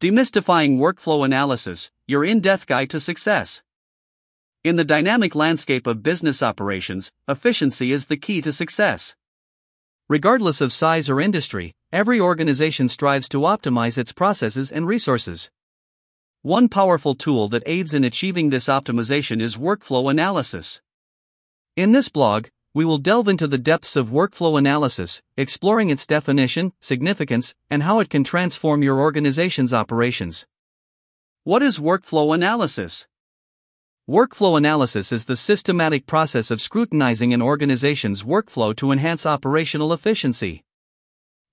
Demystifying Workflow Analysis Your in depth guide to success. In the dynamic landscape of business operations, efficiency is the key to success. Regardless of size or industry, every organization strives to optimize its processes and resources. One powerful tool that aids in achieving this optimization is workflow analysis. In this blog, we will delve into the depths of workflow analysis, exploring its definition, significance, and how it can transform your organization's operations. What is workflow analysis? Workflow analysis is the systematic process of scrutinizing an organization's workflow to enhance operational efficiency.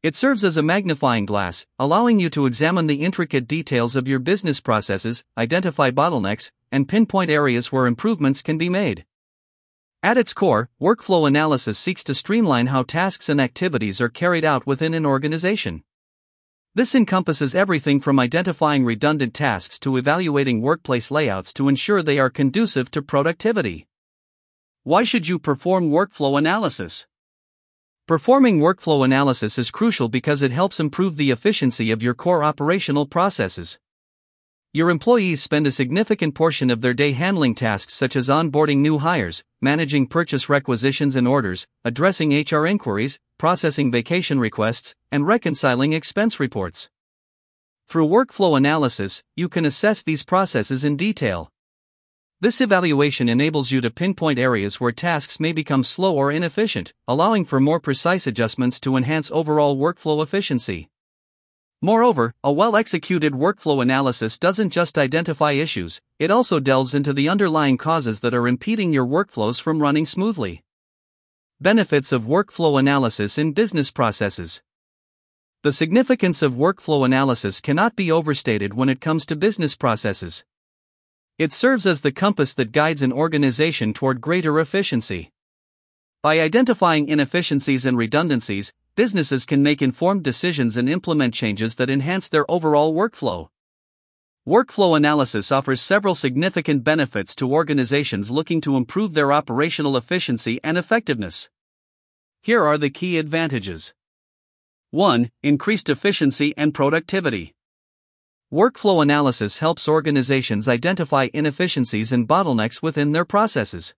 It serves as a magnifying glass, allowing you to examine the intricate details of your business processes, identify bottlenecks, and pinpoint areas where improvements can be made. At its core, workflow analysis seeks to streamline how tasks and activities are carried out within an organization. This encompasses everything from identifying redundant tasks to evaluating workplace layouts to ensure they are conducive to productivity. Why should you perform workflow analysis? Performing workflow analysis is crucial because it helps improve the efficiency of your core operational processes. Your employees spend a significant portion of their day handling tasks such as onboarding new hires, managing purchase requisitions and orders, addressing HR inquiries, processing vacation requests, and reconciling expense reports. Through workflow analysis, you can assess these processes in detail. This evaluation enables you to pinpoint areas where tasks may become slow or inefficient, allowing for more precise adjustments to enhance overall workflow efficiency. Moreover, a well executed workflow analysis doesn't just identify issues, it also delves into the underlying causes that are impeding your workflows from running smoothly. Benefits of workflow analysis in business processes. The significance of workflow analysis cannot be overstated when it comes to business processes. It serves as the compass that guides an organization toward greater efficiency. By identifying inefficiencies and redundancies, businesses can make informed decisions and implement changes that enhance their overall workflow. Workflow analysis offers several significant benefits to organizations looking to improve their operational efficiency and effectiveness. Here are the key advantages 1. Increased efficiency and productivity. Workflow analysis helps organizations identify inefficiencies and bottlenecks within their processes.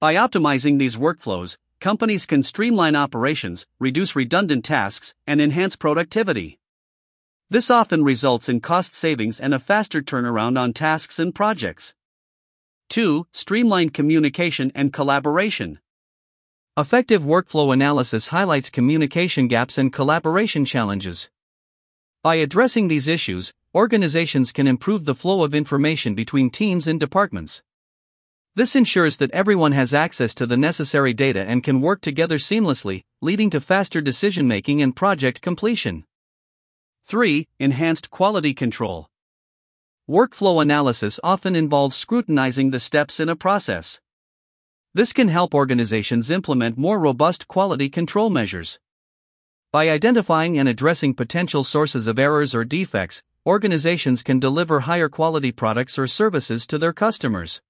By optimizing these workflows, companies can streamline operations, reduce redundant tasks, and enhance productivity. This often results in cost savings and a faster turnaround on tasks and projects. 2. Streamline communication and collaboration. Effective workflow analysis highlights communication gaps and collaboration challenges. By addressing these issues, organizations can improve the flow of information between teams and departments. This ensures that everyone has access to the necessary data and can work together seamlessly, leading to faster decision making and project completion. 3. Enhanced quality control. Workflow analysis often involves scrutinizing the steps in a process. This can help organizations implement more robust quality control measures. By identifying and addressing potential sources of errors or defects, organizations can deliver higher quality products or services to their customers.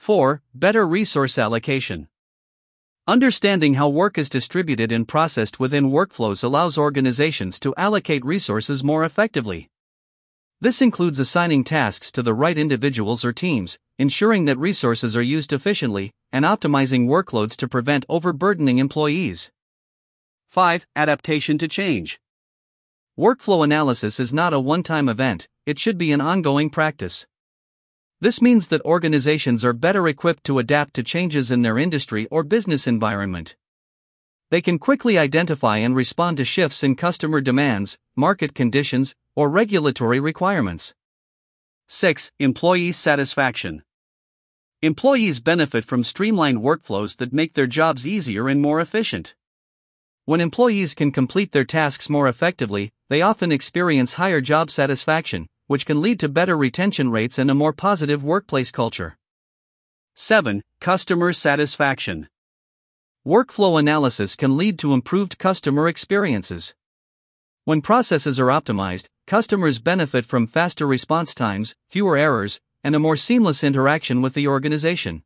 4. Better resource allocation. Understanding how work is distributed and processed within workflows allows organizations to allocate resources more effectively. This includes assigning tasks to the right individuals or teams, ensuring that resources are used efficiently, and optimizing workloads to prevent overburdening employees. 5. Adaptation to change. Workflow analysis is not a one time event, it should be an ongoing practice. This means that organizations are better equipped to adapt to changes in their industry or business environment. They can quickly identify and respond to shifts in customer demands, market conditions, or regulatory requirements. 6. Employee satisfaction. Employees benefit from streamlined workflows that make their jobs easier and more efficient. When employees can complete their tasks more effectively, they often experience higher job satisfaction, which can lead to better retention rates and a more positive workplace culture. 7. Customer satisfaction. Workflow analysis can lead to improved customer experiences. When processes are optimized, customers benefit from faster response times, fewer errors, and a more seamless interaction with the organization.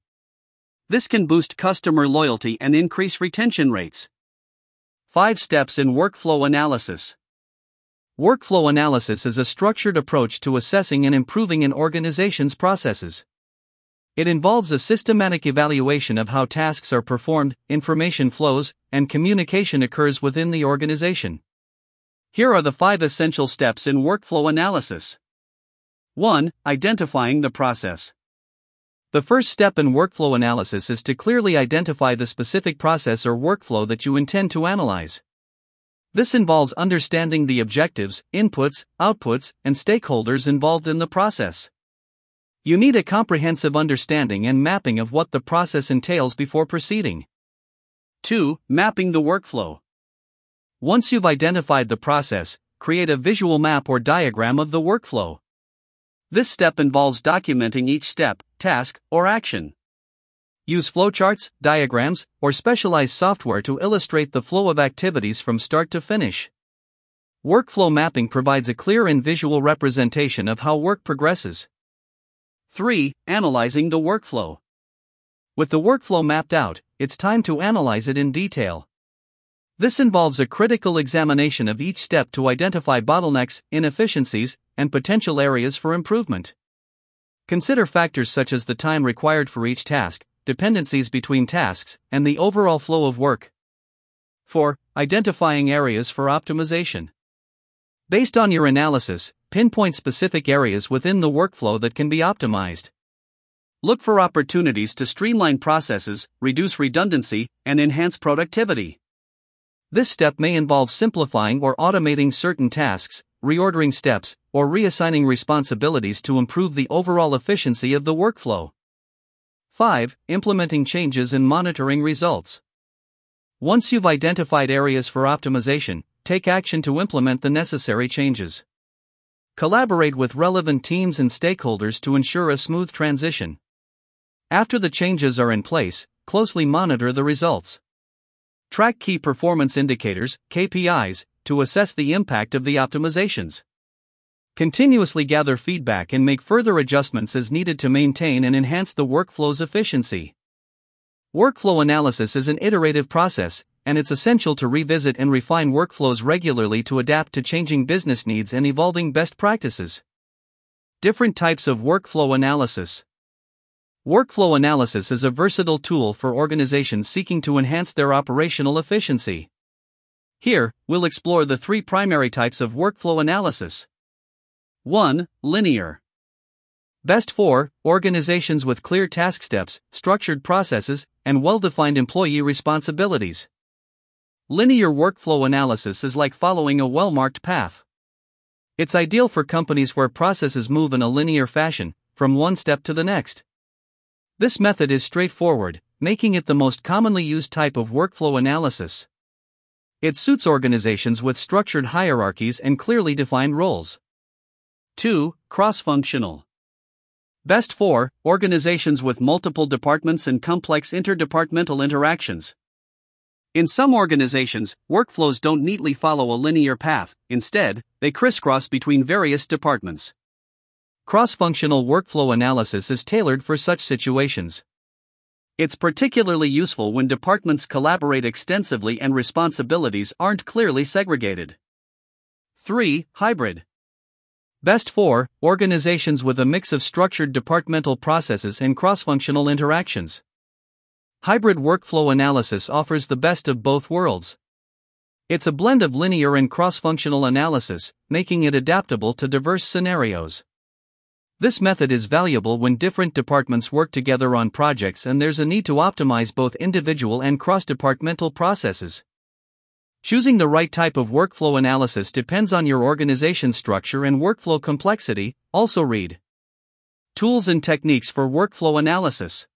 This can boost customer loyalty and increase retention rates. 5 Steps in Workflow Analysis Workflow analysis is a structured approach to assessing and improving an organization's processes. It involves a systematic evaluation of how tasks are performed, information flows, and communication occurs within the organization. Here are the five essential steps in workflow analysis. 1. Identifying the process. The first step in workflow analysis is to clearly identify the specific process or workflow that you intend to analyze. This involves understanding the objectives, inputs, outputs, and stakeholders involved in the process. You need a comprehensive understanding and mapping of what the process entails before proceeding. 2. Mapping the workflow. Once you've identified the process, create a visual map or diagram of the workflow. This step involves documenting each step, task, or action. Use flowcharts, diagrams, or specialized software to illustrate the flow of activities from start to finish. Workflow mapping provides a clear and visual representation of how work progresses. 3. Analyzing the workflow. With the workflow mapped out, it's time to analyze it in detail. This involves a critical examination of each step to identify bottlenecks, inefficiencies, and potential areas for improvement. Consider factors such as the time required for each task, dependencies between tasks, and the overall flow of work. 4. Identifying areas for optimization. Based on your analysis, pinpoint specific areas within the workflow that can be optimized. Look for opportunities to streamline processes, reduce redundancy, and enhance productivity. This step may involve simplifying or automating certain tasks, reordering steps, or reassigning responsibilities to improve the overall efficiency of the workflow. 5. Implementing changes and monitoring results. Once you've identified areas for optimization, take action to implement the necessary changes. Collaborate with relevant teams and stakeholders to ensure a smooth transition. After the changes are in place, closely monitor the results. Track key performance indicators, KPIs, to assess the impact of the optimizations. Continuously gather feedback and make further adjustments as needed to maintain and enhance the workflow's efficiency. Workflow analysis is an iterative process, and it's essential to revisit and refine workflows regularly to adapt to changing business needs and evolving best practices. Different types of workflow analysis. Workflow analysis is a versatile tool for organizations seeking to enhance their operational efficiency. Here, we'll explore the three primary types of workflow analysis. 1. Linear. Best for organizations with clear task steps, structured processes, and well defined employee responsibilities. Linear workflow analysis is like following a well marked path. It's ideal for companies where processes move in a linear fashion, from one step to the next. This method is straightforward, making it the most commonly used type of workflow analysis. It suits organizations with structured hierarchies and clearly defined roles. 2. Cross functional. Best for organizations with multiple departments and complex interdepartmental interactions. In some organizations, workflows don't neatly follow a linear path, instead, they crisscross between various departments. Cross functional workflow analysis is tailored for such situations. It's particularly useful when departments collaborate extensively and responsibilities aren't clearly segregated. 3. Hybrid. Best for organizations with a mix of structured departmental processes and cross functional interactions. Hybrid workflow analysis offers the best of both worlds. It's a blend of linear and cross functional analysis, making it adaptable to diverse scenarios. This method is valuable when different departments work together on projects and there's a need to optimize both individual and cross departmental processes. Choosing the right type of workflow analysis depends on your organization structure and workflow complexity. Also, read Tools and Techniques for Workflow Analysis.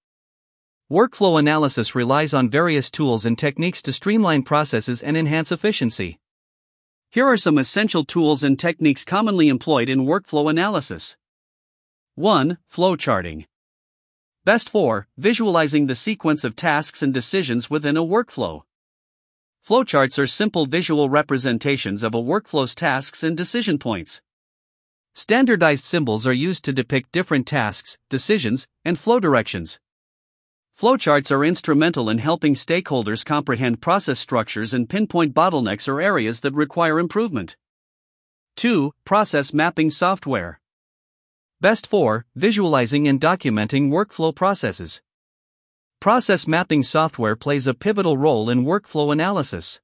Workflow analysis relies on various tools and techniques to streamline processes and enhance efficiency. Here are some essential tools and techniques commonly employed in workflow analysis. 1. Flowcharting. Best for visualizing the sequence of tasks and decisions within a workflow. Flowcharts are simple visual representations of a workflow's tasks and decision points. Standardized symbols are used to depict different tasks, decisions, and flow directions. Flowcharts are instrumental in helping stakeholders comprehend process structures and pinpoint bottlenecks or areas that require improvement. 2. Process mapping software. Best 4. Visualizing and documenting workflow processes. Process mapping software plays a pivotal role in workflow analysis.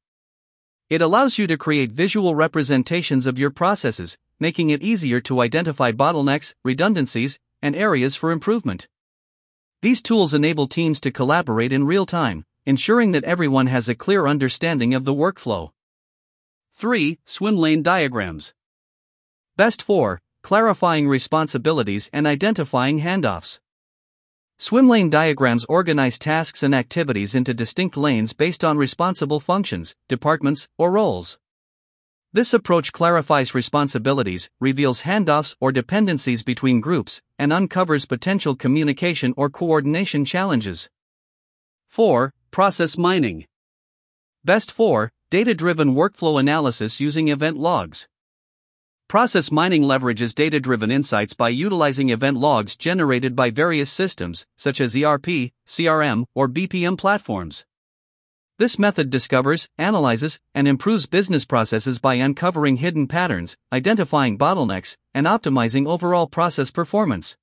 It allows you to create visual representations of your processes, making it easier to identify bottlenecks, redundancies, and areas for improvement. These tools enable teams to collaborate in real time, ensuring that everyone has a clear understanding of the workflow. 3. Swim lane diagrams. Best 4. Clarifying responsibilities and identifying handoffs. Swim lane diagrams organize tasks and activities into distinct lanes based on responsible functions, departments, or roles. This approach clarifies responsibilities, reveals handoffs or dependencies between groups, and uncovers potential communication or coordination challenges. 4. Process mining. Best 4. Data driven workflow analysis using event logs. Process mining leverages data driven insights by utilizing event logs generated by various systems, such as ERP, CRM, or BPM platforms. This method discovers, analyzes, and improves business processes by uncovering hidden patterns, identifying bottlenecks, and optimizing overall process performance.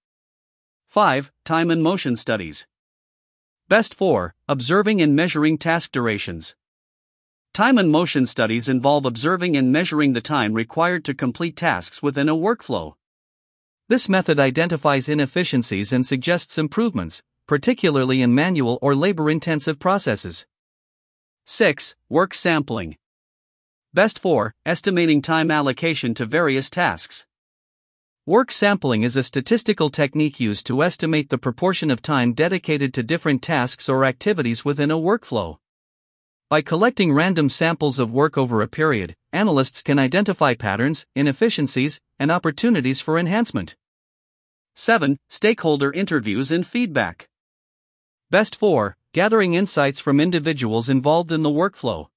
5. Time and motion studies. Best 4. Observing and measuring task durations. Time and motion studies involve observing and measuring the time required to complete tasks within a workflow. This method identifies inefficiencies and suggests improvements, particularly in manual or labor intensive processes. 6. Work sampling. Best 4. Estimating time allocation to various tasks. Work sampling is a statistical technique used to estimate the proportion of time dedicated to different tasks or activities within a workflow. By collecting random samples of work over a period, analysts can identify patterns, inefficiencies, and opportunities for enhancement. 7. Stakeholder interviews and feedback. Best 4. Gathering insights from individuals involved in the workflow.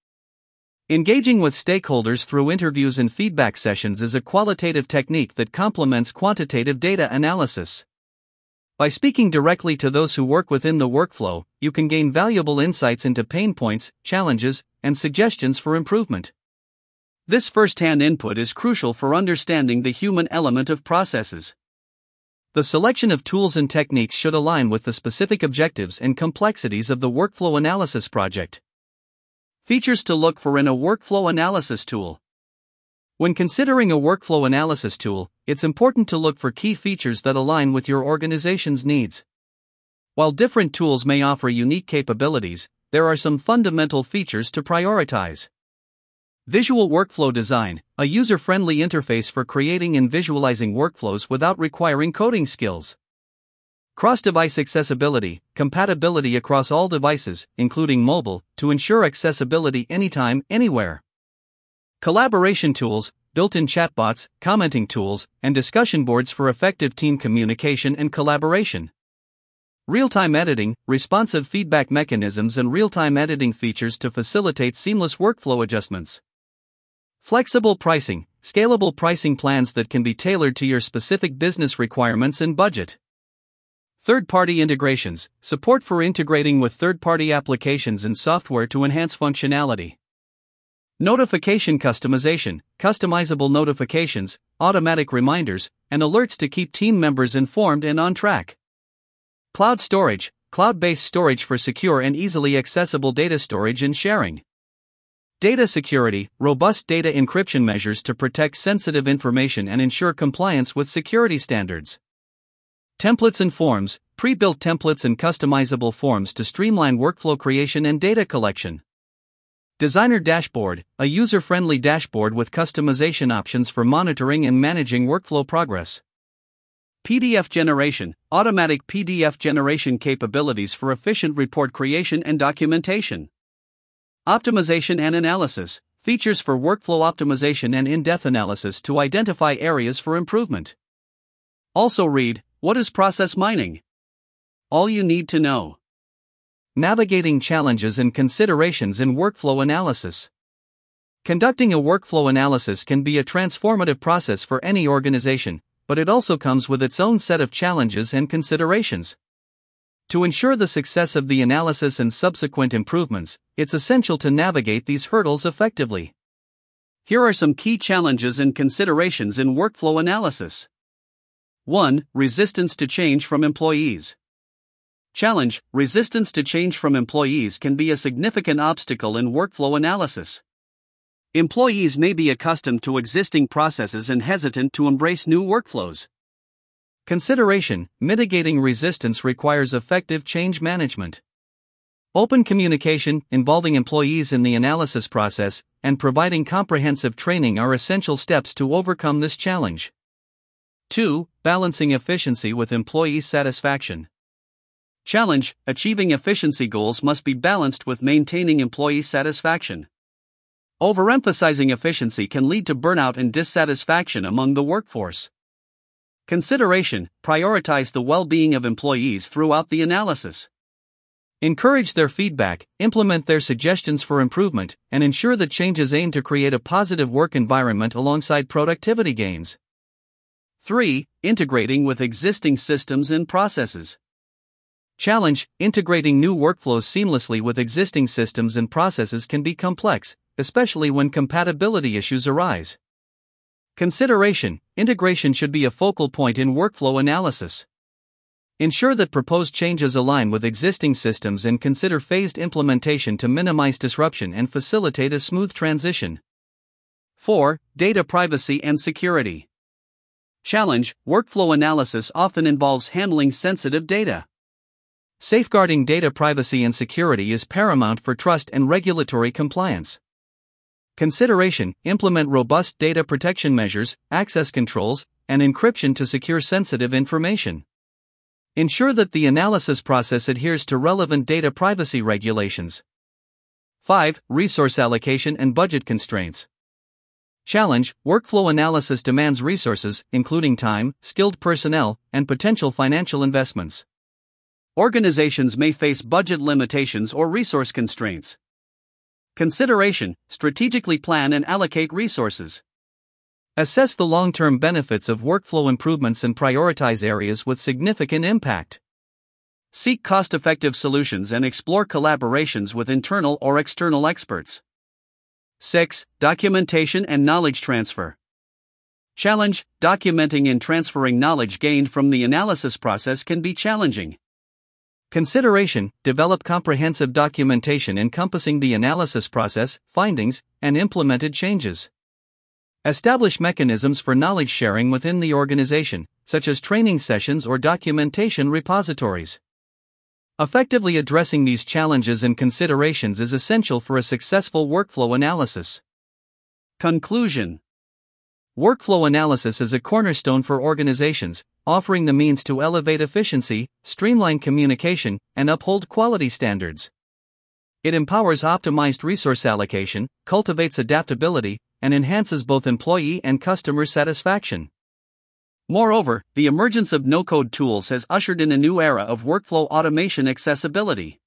Engaging with stakeholders through interviews and feedback sessions is a qualitative technique that complements quantitative data analysis. By speaking directly to those who work within the workflow, you can gain valuable insights into pain points, challenges, and suggestions for improvement. This first hand input is crucial for understanding the human element of processes. The selection of tools and techniques should align with the specific objectives and complexities of the workflow analysis project. Features to look for in a workflow analysis tool. When considering a workflow analysis tool, it's important to look for key features that align with your organization's needs. While different tools may offer unique capabilities, there are some fundamental features to prioritize. Visual Workflow Design, a user friendly interface for creating and visualizing workflows without requiring coding skills. Cross device accessibility, compatibility across all devices, including mobile, to ensure accessibility anytime, anywhere. Collaboration tools, built in chatbots, commenting tools, and discussion boards for effective team communication and collaboration. Real time editing, responsive feedback mechanisms, and real time editing features to facilitate seamless workflow adjustments. Flexible pricing, scalable pricing plans that can be tailored to your specific business requirements and budget. Third party integrations, support for integrating with third party applications and software to enhance functionality. Notification customization, customizable notifications, automatic reminders, and alerts to keep team members informed and on track. Cloud storage, cloud based storage for secure and easily accessible data storage and sharing. Data security, robust data encryption measures to protect sensitive information and ensure compliance with security standards. Templates and forms, pre built templates and customizable forms to streamline workflow creation and data collection. Designer Dashboard, a user friendly dashboard with customization options for monitoring and managing workflow progress. PDF generation, automatic PDF generation capabilities for efficient report creation and documentation. Optimization and analysis, features for workflow optimization and in depth analysis to identify areas for improvement. Also, read What is process mining? All you need to know. Navigating challenges and considerations in workflow analysis. Conducting a workflow analysis can be a transformative process for any organization, but it also comes with its own set of challenges and considerations. To ensure the success of the analysis and subsequent improvements, it's essential to navigate these hurdles effectively. Here are some key challenges and considerations in workflow analysis. 1. Resistance to change from employees. Challenge Resistance to change from employees can be a significant obstacle in workflow analysis. Employees may be accustomed to existing processes and hesitant to embrace new workflows. Consideration Mitigating resistance requires effective change management. Open communication, involving employees in the analysis process, and providing comprehensive training are essential steps to overcome this challenge. 2. Balancing efficiency with employee satisfaction. Challenge Achieving efficiency goals must be balanced with maintaining employee satisfaction. Overemphasizing efficiency can lead to burnout and dissatisfaction among the workforce. Consideration Prioritize the well being of employees throughout the analysis. Encourage their feedback, implement their suggestions for improvement, and ensure that changes aim to create a positive work environment alongside productivity gains. 3. Integrating with existing systems and processes. Challenge Integrating new workflows seamlessly with existing systems and processes can be complex, especially when compatibility issues arise. Consideration Integration should be a focal point in workflow analysis. Ensure that proposed changes align with existing systems and consider phased implementation to minimize disruption and facilitate a smooth transition. 4. Data privacy and security. Challenge Workflow analysis often involves handling sensitive data. Safeguarding data privacy and security is paramount for trust and regulatory compliance. Consideration Implement robust data protection measures, access controls, and encryption to secure sensitive information. Ensure that the analysis process adheres to relevant data privacy regulations. 5. Resource allocation and budget constraints. Challenge Workflow analysis demands resources, including time, skilled personnel, and potential financial investments organizations may face budget limitations or resource constraints. Consideration Strategically plan and allocate resources. Assess the long term benefits of workflow improvements and prioritize areas with significant impact. Seek cost effective solutions and explore collaborations with internal or external experts. 6. Documentation and knowledge transfer. Challenge Documenting and transferring knowledge gained from the analysis process can be challenging. Consideration Develop comprehensive documentation encompassing the analysis process, findings, and implemented changes. Establish mechanisms for knowledge sharing within the organization, such as training sessions or documentation repositories. Effectively addressing these challenges and considerations is essential for a successful workflow analysis. Conclusion Workflow analysis is a cornerstone for organizations, offering the means to elevate efficiency, streamline communication, and uphold quality standards. It empowers optimized resource allocation, cultivates adaptability, and enhances both employee and customer satisfaction. Moreover, the emergence of no code tools has ushered in a new era of workflow automation accessibility.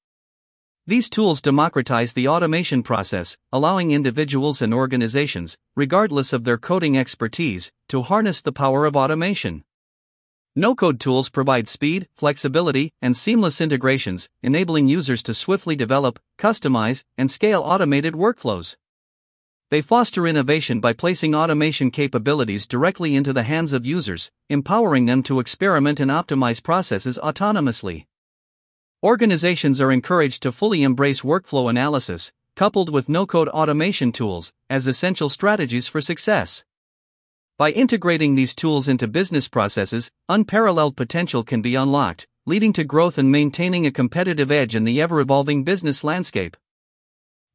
These tools democratize the automation process, allowing individuals and organizations, regardless of their coding expertise, to harness the power of automation. No code tools provide speed, flexibility, and seamless integrations, enabling users to swiftly develop, customize, and scale automated workflows. They foster innovation by placing automation capabilities directly into the hands of users, empowering them to experiment and optimize processes autonomously. Organizations are encouraged to fully embrace workflow analysis, coupled with no code automation tools, as essential strategies for success. By integrating these tools into business processes, unparalleled potential can be unlocked, leading to growth and maintaining a competitive edge in the ever evolving business landscape.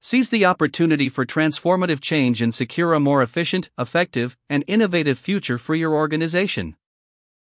Seize the opportunity for transformative change and secure a more efficient, effective, and innovative future for your organization.